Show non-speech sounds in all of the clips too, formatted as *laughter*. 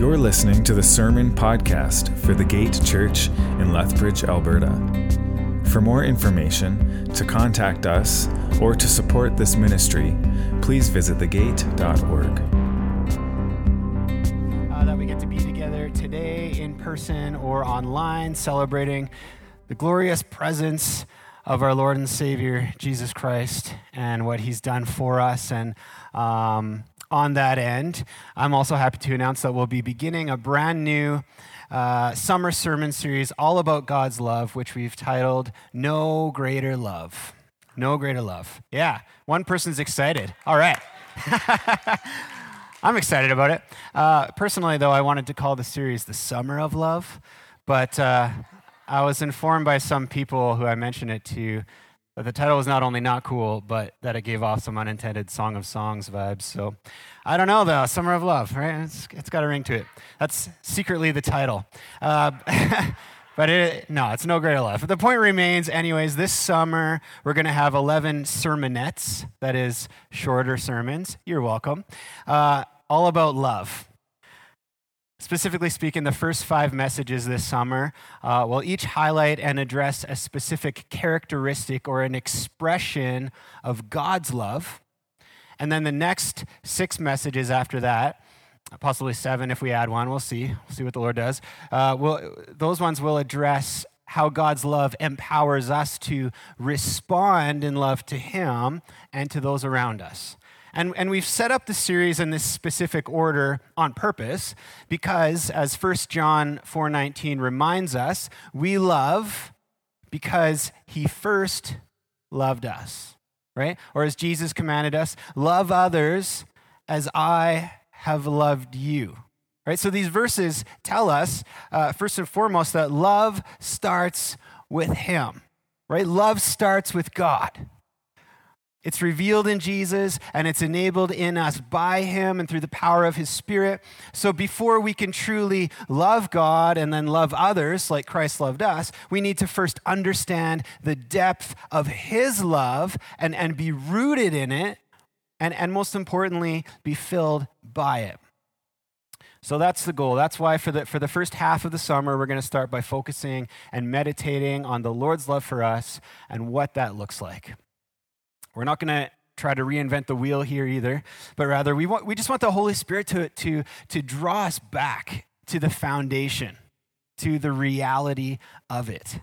You're listening to the Sermon Podcast for the Gate Church in Lethbridge, Alberta. For more information, to contact us, or to support this ministry, please visit thegate.org. uh, that we get to be together today in person or online, celebrating the glorious presence of our Lord and Savior, Jesus Christ, and what He's done for us. And um, on that end, I'm also happy to announce that we'll be beginning a brand new uh, summer sermon series all about God's love, which we've titled No Greater Love. No Greater Love. Yeah, one person's excited. All right. *laughs* I'm excited about it. Uh, personally, though, I wanted to call the series The Summer of Love, but uh, I was informed by some people who I mentioned it to that the title was not only not cool, but that it gave off some unintended Song of Songs vibes. So I don't know, though. Summer of Love, right? It's, it's got a ring to it. That's secretly the title. Uh, *laughs* But it, no, it's no greater love. The point remains, anyways, this summer we're going to have 11 sermonettes, that is, shorter sermons. You're welcome. Uh, all about love. Specifically speaking, the first five messages this summer uh, will each highlight and address a specific characteristic or an expression of God's love. And then the next six messages after that possibly seven if we add one. We'll see. We'll see what the Lord does. Uh, we'll, those ones will address how God's love empowers us to respond in love to Him and to those around us. And, and we've set up the series in this specific order on purpose because, as 1 John 4.19 reminds us, we love because He first loved us, right? Or as Jesus commanded us, love others as I have loved you. Right? So these verses tell us, uh, first and foremost, that love starts with Him. Right? Love starts with God. It's revealed in Jesus and it's enabled in us by Him and through the power of His Spirit. So before we can truly love God and then love others like Christ loved us, we need to first understand the depth of His love and, and be rooted in it and, and most importantly, be filled by it. So that's the goal. That's why for the, for the first half of the summer, we're going to start by focusing and meditating on the Lord's love for us and what that looks like. We're not going to try to reinvent the wheel here either, but rather we, want, we just want the Holy Spirit to, to, to draw us back to the foundation, to the reality of it.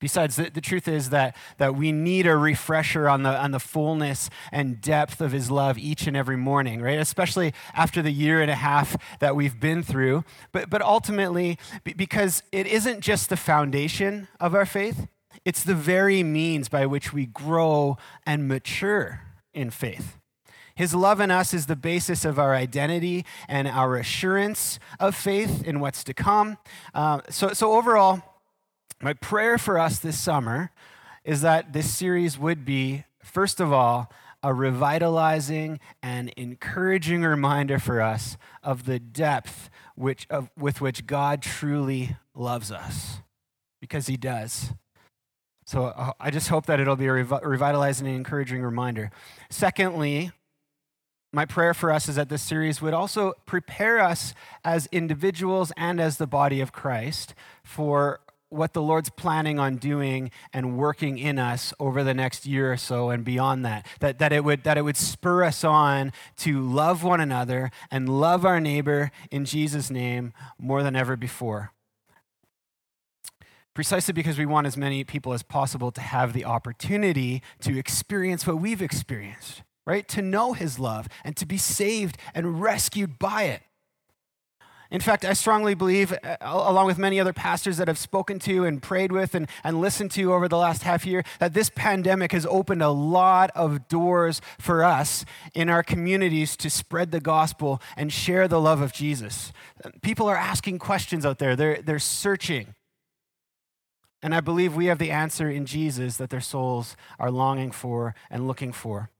Besides, the, the, truth is that, that we need a refresher on the, on the fullness and depth of his love each and every morning, right? Especially after the year and a half that we've been through. But, but ultimately, because it isn't just the foundation of our faith, it's the very means by which we grow and mature in faith. His love in us is the basis of our identity and our assurance of faith in what's to come. Uh, so, so overall, my prayer for us this summer is that this series would be, first of all, a revitalizing and encouraging reminder for us of the depth which, of, with which God truly loves us, because He does. So uh, I just hope that it'll be a revitalizing and encouraging reminder. Secondly, my prayer for us is that this series would also prepare us as individuals and as the body of Christ for what the Lord's planning on doing and working in us over the next year or so and beyond that. That, that, it, would, that it would spur us on to love one another and love our neighbor in Jesus' name more than ever before. Precisely because we want as many people as possible to have the opportunity to experience what we've experienced, right? To know His love and to be saved and rescued by it. In fact, I strongly believe, uh, along with many other pastors that I've spoken to and prayed with and, and listened to over the last half year, that this pandemic has opened a lot of doors for us in our communities to spread the gospel and share the love of Jesus. People are asking questions out there, they're, they're searching. And I believe we have the answer in Jesus that their souls are longing for and looking for.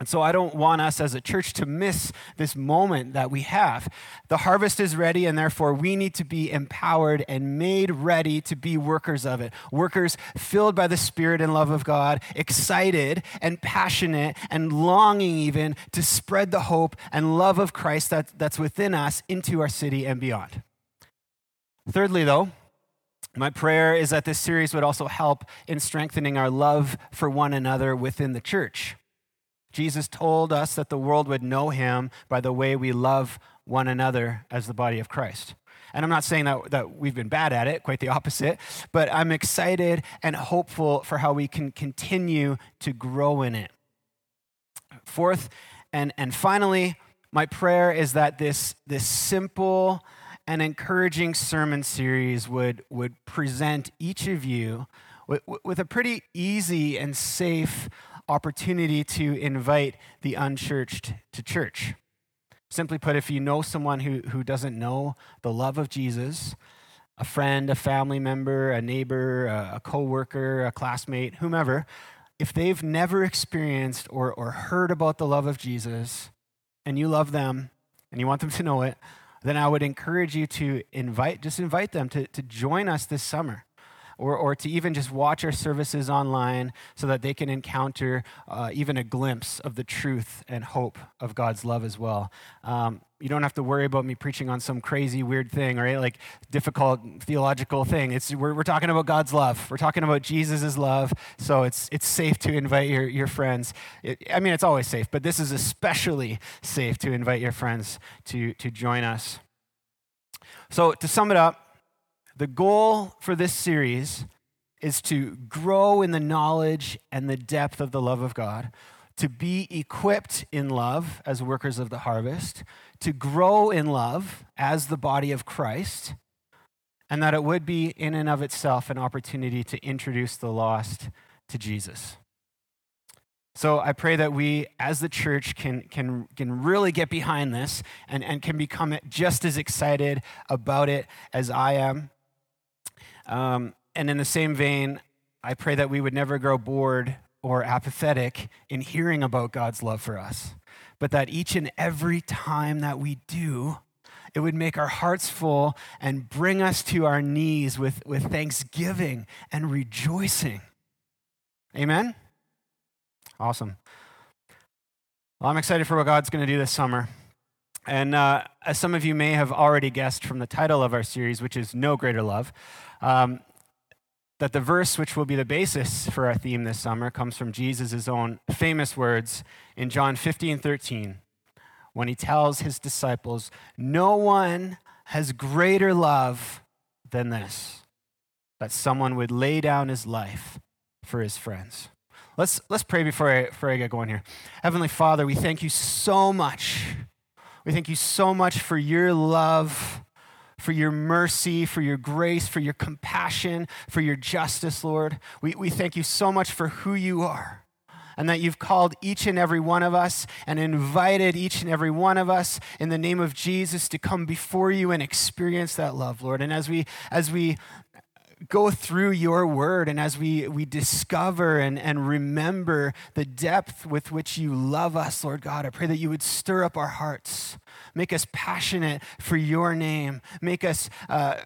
And so I don't want us as a church to miss this moment that we have. The harvest is ready, and therefore we need to be empowered and made ready to be workers of it. Workers filled by the Spirit and love of God, excited and passionate and longing even to spread the hope and love of Christ that, that's within us into our city and beyond. Thirdly, though, my prayer is that this series would also help in strengthening our love for one another within the church. Jesus told us that the world would know him by the way we love one another as the body of Christ. And I'm not saying that, that we've been bad at it, quite the opposite, but I'm excited and hopeful for how we can continue to grow in it. Fourth, and, and finally, my prayer is that this, this simple and encouraging sermon series would, would present each of you with, with a pretty easy and safe opportunity to invite the unchurched to church. Simply put, if you know someone who, who doesn't know the love of Jesus, a friend, a family member, a neighbor, a, a coworker, a classmate, whomever, if they've never experienced or, or heard about the love of Jesus and you love them and you want them to know it, then I would encourage you to invite, just invite them to, to join us this summer or, or to even just watch our services online so that they can encounter uh, even a glimpse of the truth and hope of God's love as well. Um, you don't have to worry about me preaching on some crazy, weird thing, right? Like difficult theological thing. It's, we're, we're talking about God's love. We're talking about Jesus' love. So it's, it's safe to invite your, your friends. It, I mean, it's always safe, but this is especially safe to invite your friends to, to join us. So to sum it up, the goal for this series is to grow in the knowledge and the depth of the love of God, to be equipped in love as workers of the harvest, to grow in love as the body of Christ, and that it would be in and of itself an opportunity to introduce the lost to Jesus. So I pray that we, as the church, can, can, can really get behind this and, and can become just as excited about it as I am. Um, and in the same vein, I pray that we would never grow bored or apathetic in hearing about God's love for us, but that each and every time that we do, it would make our hearts full and bring us to our knees with, with thanksgiving and rejoicing. Amen? Awesome. Well, I'm excited for what God's going to do this summer. And uh, as some of you may have already guessed from the title of our series, which is No Greater Love, um, that the verse which will be the basis for our theme this summer comes from Jesus' own famous words in John 15 13, when he tells his disciples, No one has greater love than this, that someone would lay down his life for his friends. Let's, let's pray before I, before I get going here. Heavenly Father, we thank you so much. We thank you so much for your love for your mercy, for your grace, for your compassion, for your justice, Lord. We, we thank you so much for who you are and that you've called each and every one of us and invited each and every one of us in the name of Jesus to come before you and experience that love, Lord. And as we as we go through your word and as we, we discover and, and remember the depth with which you love us, Lord God, I pray that you would stir up our hearts, make us passionate for your name, make us. Uh,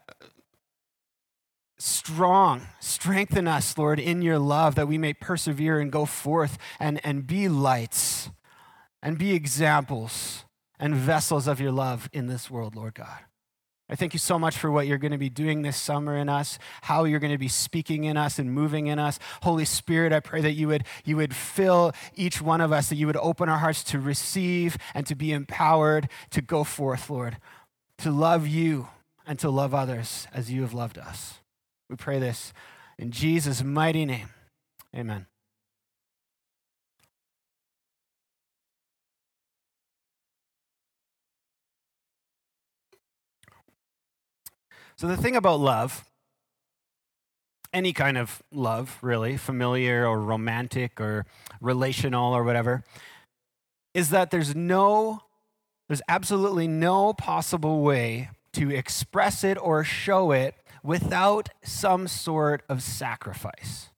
strong. Strengthen us, Lord, in your love that we may persevere and go forth and, and be lights and be examples and vessels of your love in this world, Lord God. I thank you so much for what you're going to be doing this summer in us, how you're going to be speaking in us and moving in us. Holy Spirit, I pray that you would, you would fill each one of us, that you would open our hearts to receive and to be empowered to go forth, Lord, to love you and to love others as you have loved us. We pray this in Jesus' mighty name. Amen. So, the thing about love, any kind of love, really, familiar or romantic or relational or whatever, is that there's no, there's absolutely no possible way to express it or show it without some sort of sacrifice.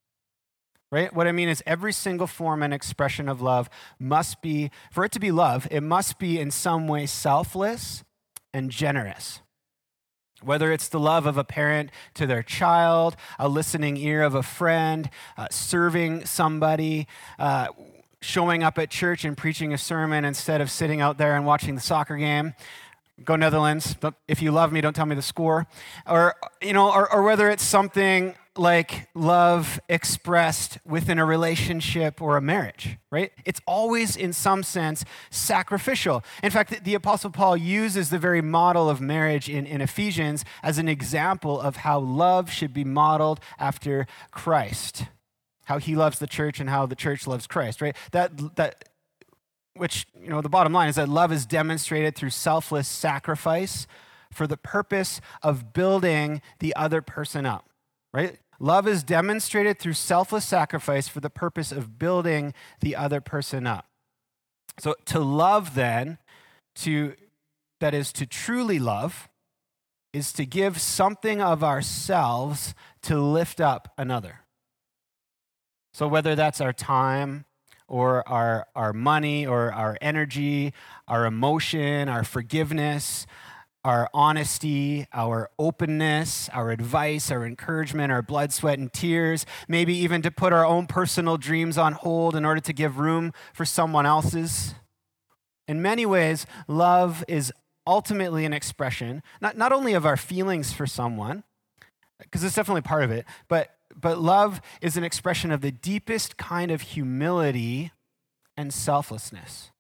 right? What I mean is every single form and expression of love must be, for it to be love, it must be in some way selfless and generous. Whether it's the love of a parent to their child, a listening ear of a friend, uh, serving somebody, uh, showing up at church and preaching a sermon instead of sitting out there and watching the soccer game. Go Netherlands. If you love me, don't tell me the score. Or, you know, or, or whether it's something like love expressed within a relationship or a marriage, right? It's always, in some sense, sacrificial. In fact, the Apostle Paul uses the very model of marriage in, in Ephesians as an example of how love should be modeled after Christ, how he loves the church and how the church loves Christ, right? That, that, which, you know, the bottom line is that love is demonstrated through selfless sacrifice for the purpose of building the other person up, right? Love is demonstrated through selfless sacrifice for the purpose of building the other person up. So to love then, to that is to truly love, is to give something of ourselves to lift up another. So whether that's our time or our, our money or our energy, our emotion, our forgiveness, our honesty, our openness, our advice, our encouragement, our blood, sweat, and tears, maybe even to put our own personal dreams on hold in order to give room for someone else's. In many ways, love is ultimately an expression, not, not only of our feelings for someone, because it's definitely part of it, but, but love is an expression of the deepest kind of humility and selflessness.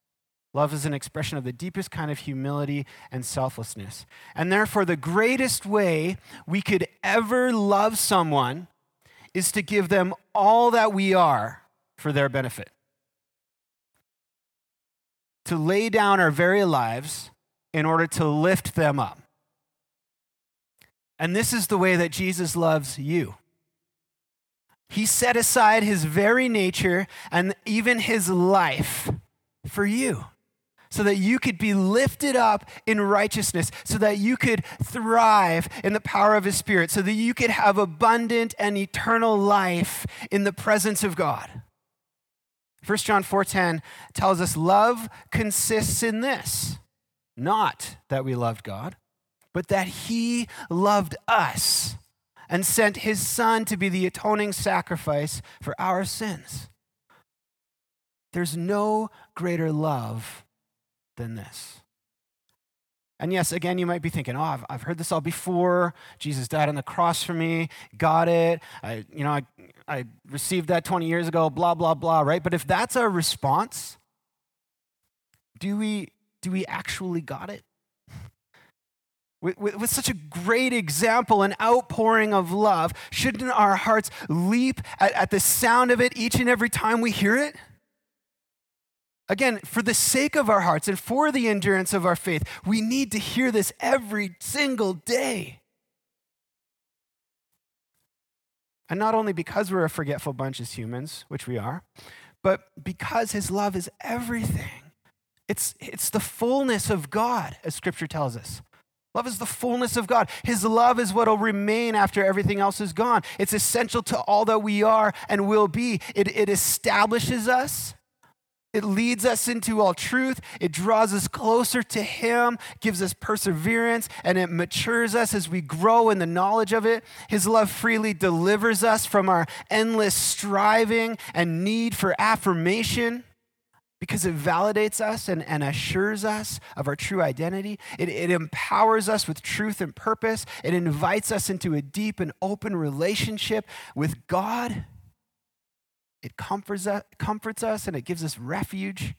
Love is an expression of the deepest kind of humility and selflessness. And therefore, the greatest way we could ever love someone is to give them all that we are for their benefit. To lay down our very lives in order to lift them up. And this is the way that Jesus loves you. He set aside his very nature and even his life for you so that you could be lifted up in righteousness, so that you could thrive in the power of His Spirit, so that you could have abundant and eternal life in the presence of God. 1 John 4:10 tells us love consists in this, not that we loved God, but that he loved us and sent his son to be the atoning sacrifice for our sins. There's no greater love than this. And yes, again, you might be thinking, oh, I've, I've heard this all before. Jesus died on the cross for me. Got it. I, you know, I, I received that 20 years ago, blah, blah, blah, right? But if that's our response, do we, do we actually got it? With, with, with, such a great example and outpouring of love, shouldn't our hearts leap at, at the sound of it each and every time we hear it? Again, for the sake of our hearts and for the endurance of our faith, we need to hear this every single day. And not only because we're a forgetful bunch as humans, which we are, but because his love is everything. It's, it's the fullness of God, as scripture tells us. Love is the fullness of God. His love is what will remain after everything else is gone. It's essential to all that we are and will be. It, it establishes us, it leads us into all truth. It draws us closer to Him, gives us perseverance, and it matures us as we grow in the knowledge of it. His love freely delivers us from our endless striving and need for affirmation because it validates us and, and assures us of our true identity. It, it empowers us with truth and purpose. It invites us into a deep and open relationship with God it comforts us, comforts us and it gives us refuge.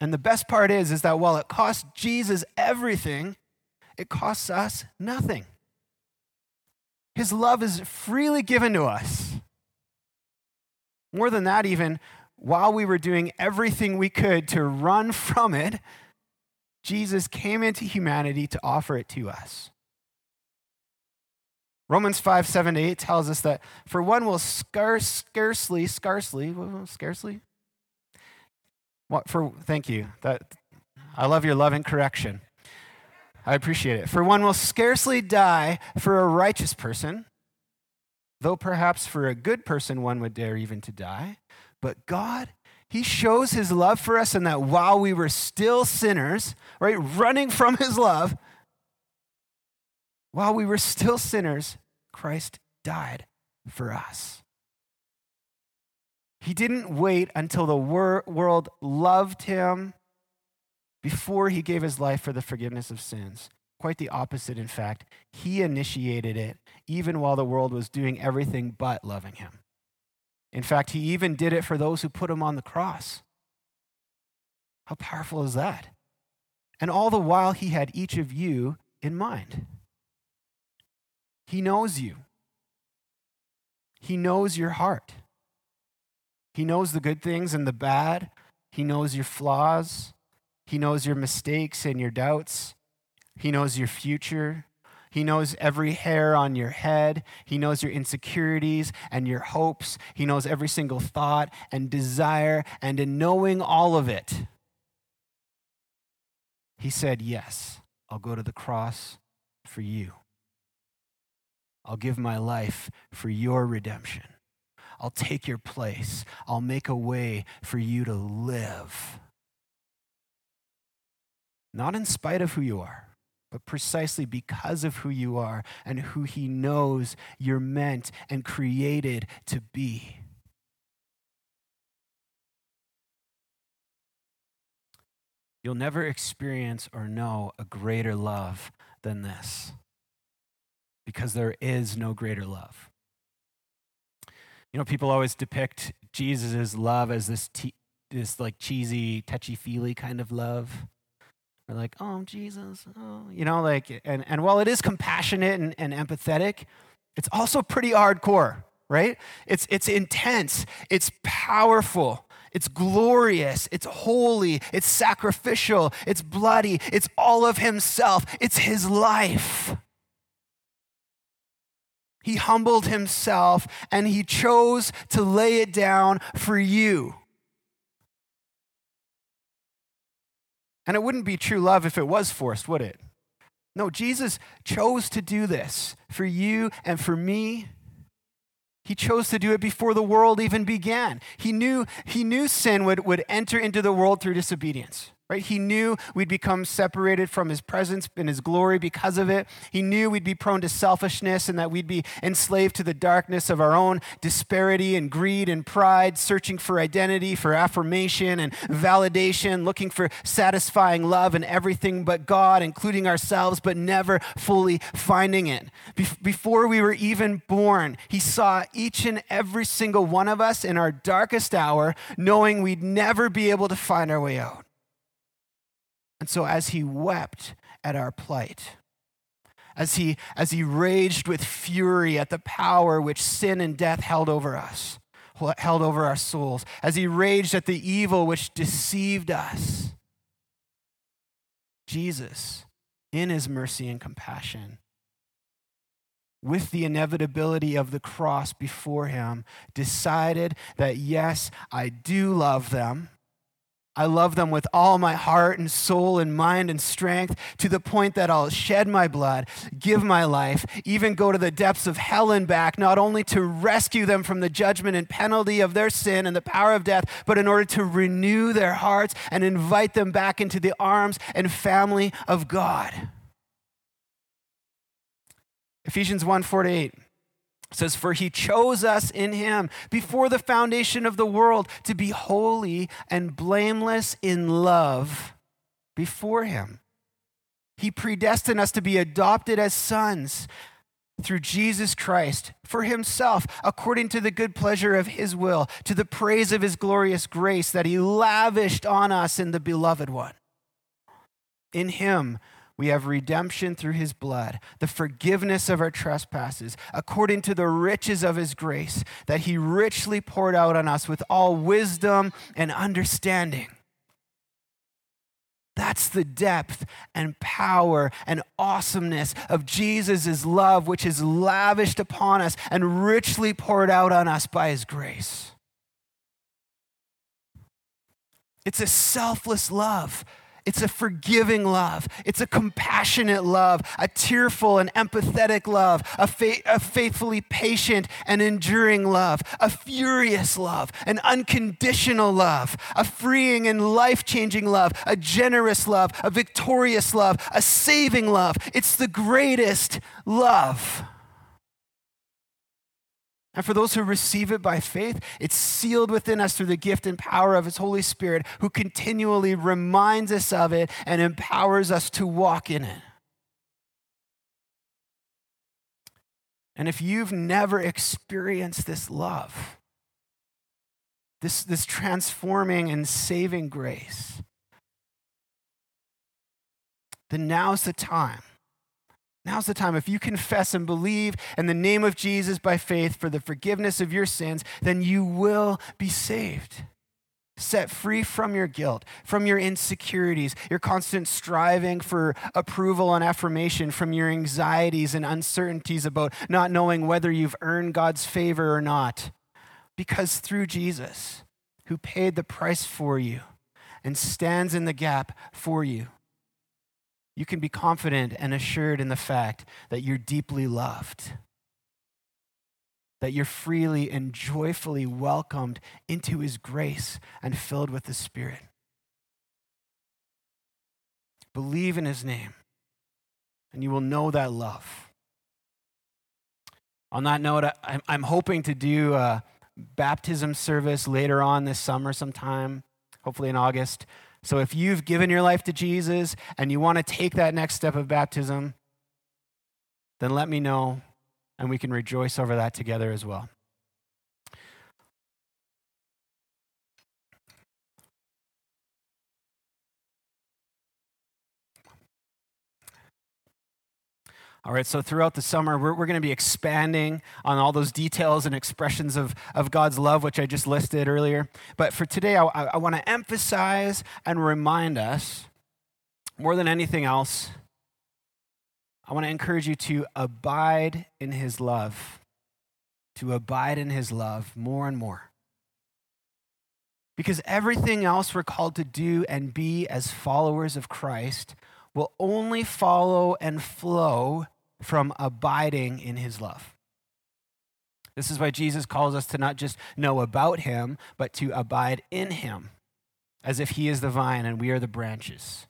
And the best part is, is that while it costs Jesus everything, it costs us nothing. His love is freely given to us. More than that, even while we were doing everything we could to run from it, Jesus came into humanity to offer it to us. Romans 5, 7 to 8 tells us that for one will scarce, scarcely, scarcely, scarcely? What for thank you. That I love your loving correction. I appreciate it. For one will scarcely die for a righteous person, though perhaps for a good person one would dare even to die. But God, He shows His love for us in that while we were still sinners, right, running from His love, while we were still sinners, Christ died for us. He didn't wait until the wor- world loved him before he gave his life for the forgiveness of sins. Quite the opposite, in fact. He initiated it even while the world was doing everything but loving him. In fact, he even did it for those who put him on the cross. How powerful is that? And all the while, he had each of you in mind. He knows you, he knows your heart. He knows the good things and the bad. He knows your flaws. He knows your mistakes and your doubts. He knows your future. He knows every hair on your head. He knows your insecurities and your hopes. He knows every single thought and desire. And in knowing all of it, he said, Yes, I'll go to the cross for you. I'll give my life for your redemption. I'll take your place. I'll make a way for you to live. Not in spite of who you are, but precisely because of who you are and who He knows you're meant and created to be. You'll never experience or know a greater love than this because there is no greater love. You know, people always depict Jesus' love as this, te- this like cheesy, touchy feely kind of love. They're like, oh, Jesus, oh, you know, like, and, and while it is compassionate and, and empathetic, it's also pretty hardcore, right? It's, it's intense, it's powerful, it's glorious, it's holy, it's sacrificial, it's bloody, it's all of Himself, it's His life. He humbled himself and he chose to lay it down for you. And it wouldn't be true love if it was forced, would it? No, Jesus chose to do this for you and for me. He chose to do it before the world even began. He knew, he knew sin would, would enter into the world through disobedience. Right? He knew we'd become separated from his presence and his glory because of it. He knew we'd be prone to selfishness and that we'd be enslaved to the darkness of our own disparity and greed and pride, searching for identity, for affirmation and validation, looking for satisfying love and everything but God, including ourselves, but never fully finding it. Be- before we were even born, he saw each and every single one of us in our darkest hour, knowing we'd never be able to find our way out. And so, as he wept at our plight, as he, as he raged with fury at the power which sin and death held over us, held over our souls, as he raged at the evil which deceived us, Jesus, in his mercy and compassion, with the inevitability of the cross before him, decided that yes, I do love them I love them with all my heart and soul and mind and strength to the point that I'll shed my blood, give my life, even go to the depths of hell and back, not only to rescue them from the judgment and penalty of their sin and the power of death, but in order to renew their hearts and invite them back into the arms and family of God. Ephesians 1 48 says, For he chose us in him before the foundation of the world to be holy and blameless in love before him. He predestined us to be adopted as sons through Jesus Christ for himself, according to the good pleasure of his will, to the praise of his glorious grace that he lavished on us in the beloved one. In him, we have redemption through his blood, the forgiveness of our trespasses, according to the riches of his grace that he richly poured out on us with all wisdom and understanding. That's the depth and power and awesomeness of Jesus' love, which is lavished upon us and richly poured out on us by his grace. It's a selfless love It's a forgiving love. It's a compassionate love, a tearful and empathetic love, a, fa- a faithfully patient and enduring love, a furious love, an unconditional love, a freeing and life changing love, a generous love, a victorious love, a saving love. It's the greatest love. And for those who receive it by faith, it's sealed within us through the gift and power of His Holy Spirit, who continually reminds us of it and empowers us to walk in it. And if you've never experienced this love, this, this transforming and saving grace, then now's the time Now's the time. If you confess and believe in the name of Jesus by faith for the forgiveness of your sins, then you will be saved. Set free from your guilt, from your insecurities, your constant striving for approval and affirmation, from your anxieties and uncertainties about not knowing whether you've earned God's favor or not. Because through Jesus, who paid the price for you and stands in the gap for you, you can be confident and assured in the fact that you're deeply loved, that you're freely and joyfully welcomed into His grace and filled with the Spirit. Believe in His name, and you will know that love. On that note, I'm hoping to do a baptism service later on this summer sometime, hopefully in August. So if you've given your life to Jesus and you want to take that next step of baptism, then let me know and we can rejoice over that together as well. All right, so throughout the summer, we're, we're going to be expanding on all those details and expressions of, of God's love, which I just listed earlier. But for today, I, I want to emphasize and remind us more than anything else, I want to encourage you to abide in his love, to abide in his love more and more. Because everything else we're called to do and be as followers of Christ will only follow and flow from abiding in his love. This is why Jesus calls us to not just know about him, but to abide in him, as if he is the vine and we are the branches.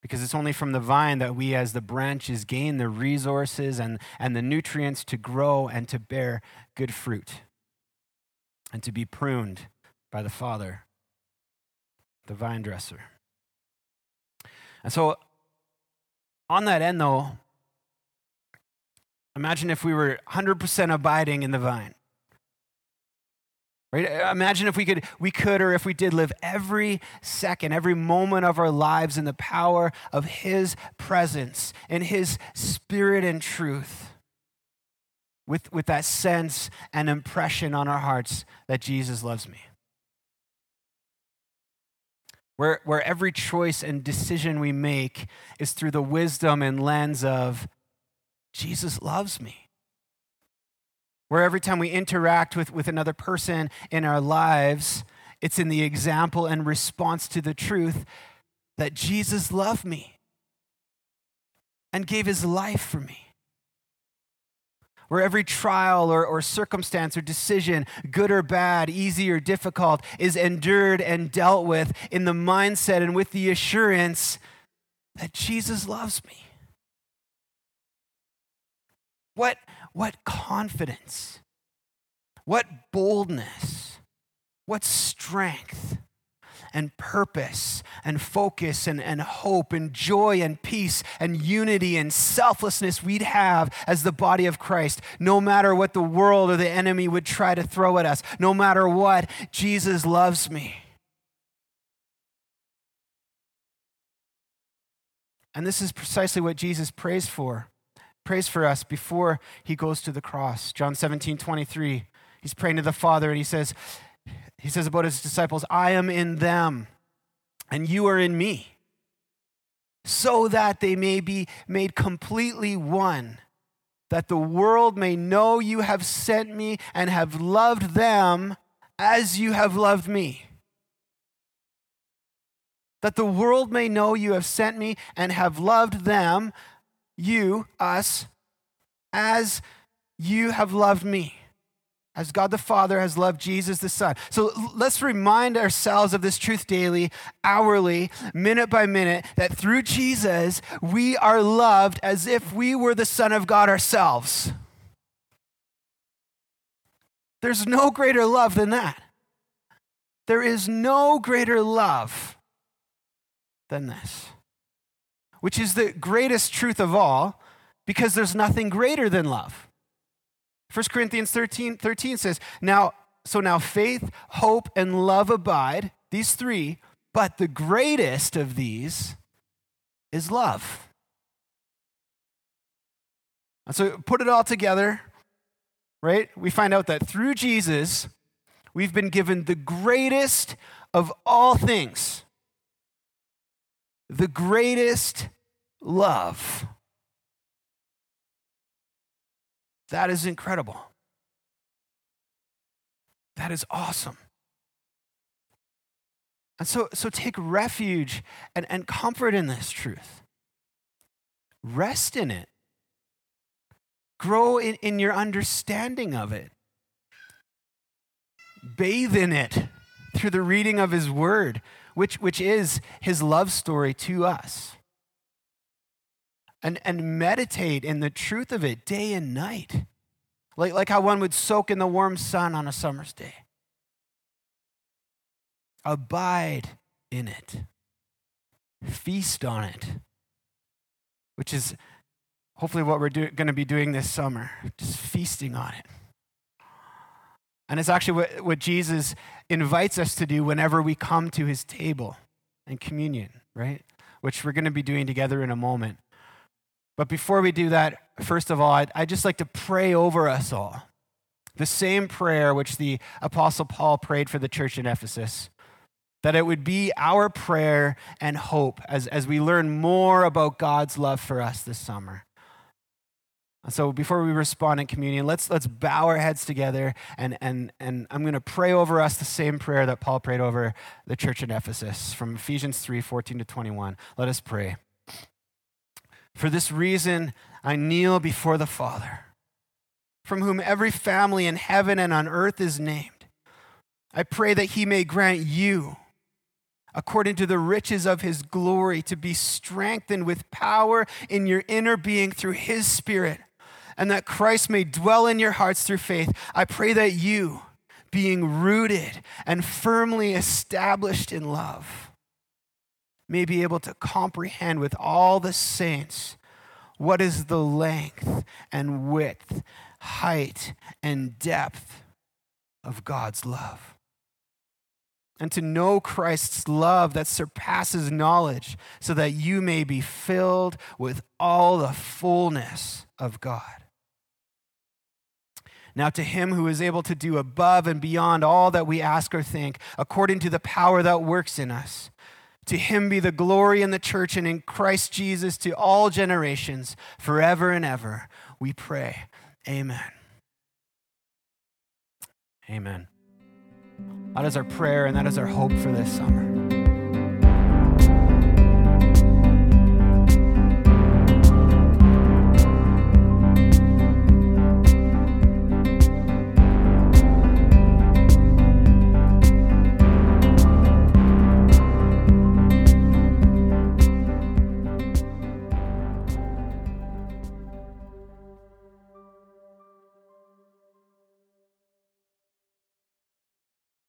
Because it's only from the vine that we, as the branches, gain the resources and, and the nutrients to grow and to bear good fruit and to be pruned by the Father, the vine dresser. And so, on that end, though, Imagine if we were 100% abiding in the vine. Right? Uh, imagine if we could, we could, or if we did live every second, every moment of our lives in the power of His presence, in His spirit and truth, with, with that sense and impression on our hearts that Jesus loves me. Where, where every choice and decision we make is through the wisdom and lens of Jesus loves me. Where every time we interact with, with another person in our lives, it's in the example and response to the truth that Jesus loved me and gave his life for me. Where every trial or, or circumstance or decision, good or bad, easy or difficult, is endured and dealt with in the mindset and with the assurance that Jesus loves me. What, what confidence, what boldness, what strength and purpose and focus and, and hope and joy and peace and unity and selflessness we'd have as the body of Christ, no matter what the world or the enemy would try to throw at us, no matter what, Jesus loves me. And this is precisely what Jesus prays for prays for us before he goes to the cross. John 17, 23. He's praying to the Father and he says, he says about his disciples, I am in them and you are in me, so that they may be made completely one, that the world may know you have sent me and have loved them as you have loved me. that the world may know you have sent me and have loved them, you, us, as you have loved me as God the Father has loved Jesus the Son. So let's remind ourselves of this truth daily, hourly, minute by minute, that through Jesus, we are loved as if we were the Son of God ourselves. There's no greater love than that. There is no greater love than this, which is the greatest truth of all, because there's nothing greater than love. 1 Corinthians 13, 13 says, Now, so now faith, hope, and love abide, these three, but the greatest of these is love. And so put it all together, right? We find out that through Jesus, we've been given the greatest of all things, the greatest love. That is incredible. That is awesome. And so, so take refuge and, and comfort in this truth. Rest in it. Grow in, in your understanding of it. Bathe in it through the reading of His Word, which, which is His love story to us and, and meditate in the truth of it day and night. Like, like how one would soak in the warm sun on a summer's day. Abide in it, feast on it, which is hopefully what we're going to be doing this summer, just feasting on it. And it's actually what, what Jesus invites us to do whenever we come to his table and communion, right? Which we're going to be doing together in a moment. But before we do that, first of all, I'd, I'd, just like to pray over us all. The same prayer which the Apostle Paul prayed for the church in Ephesus. That it would be our prayer and hope as, as we learn more about God's love for us this summer. So before we respond in communion, let's, let's bow our heads together and, and, and I'm going to pray over us the same prayer that Paul prayed over the church in Ephesus from Ephesians 3 14 to 21. Let us pray. For this reason, I kneel before the Father, from whom every family in heaven and on earth is named. I pray that he may grant you, according to the riches of his glory, to be strengthened with power in your inner being through his Spirit, and that Christ may dwell in your hearts through faith. I pray that you, being rooted and firmly established in love, may be able to comprehend with all the saints what is the length and width, height and depth of God's love. And to know Christ's love that surpasses knowledge, so that you may be filled with all the fullness of God. Now, to him who is able to do above and beyond all that we ask or think, according to the power that works in us, to him be the glory in the church and in Christ Jesus to all generations, forever and ever. We pray. Amen. Amen. That is our prayer and that is our hope for this summer.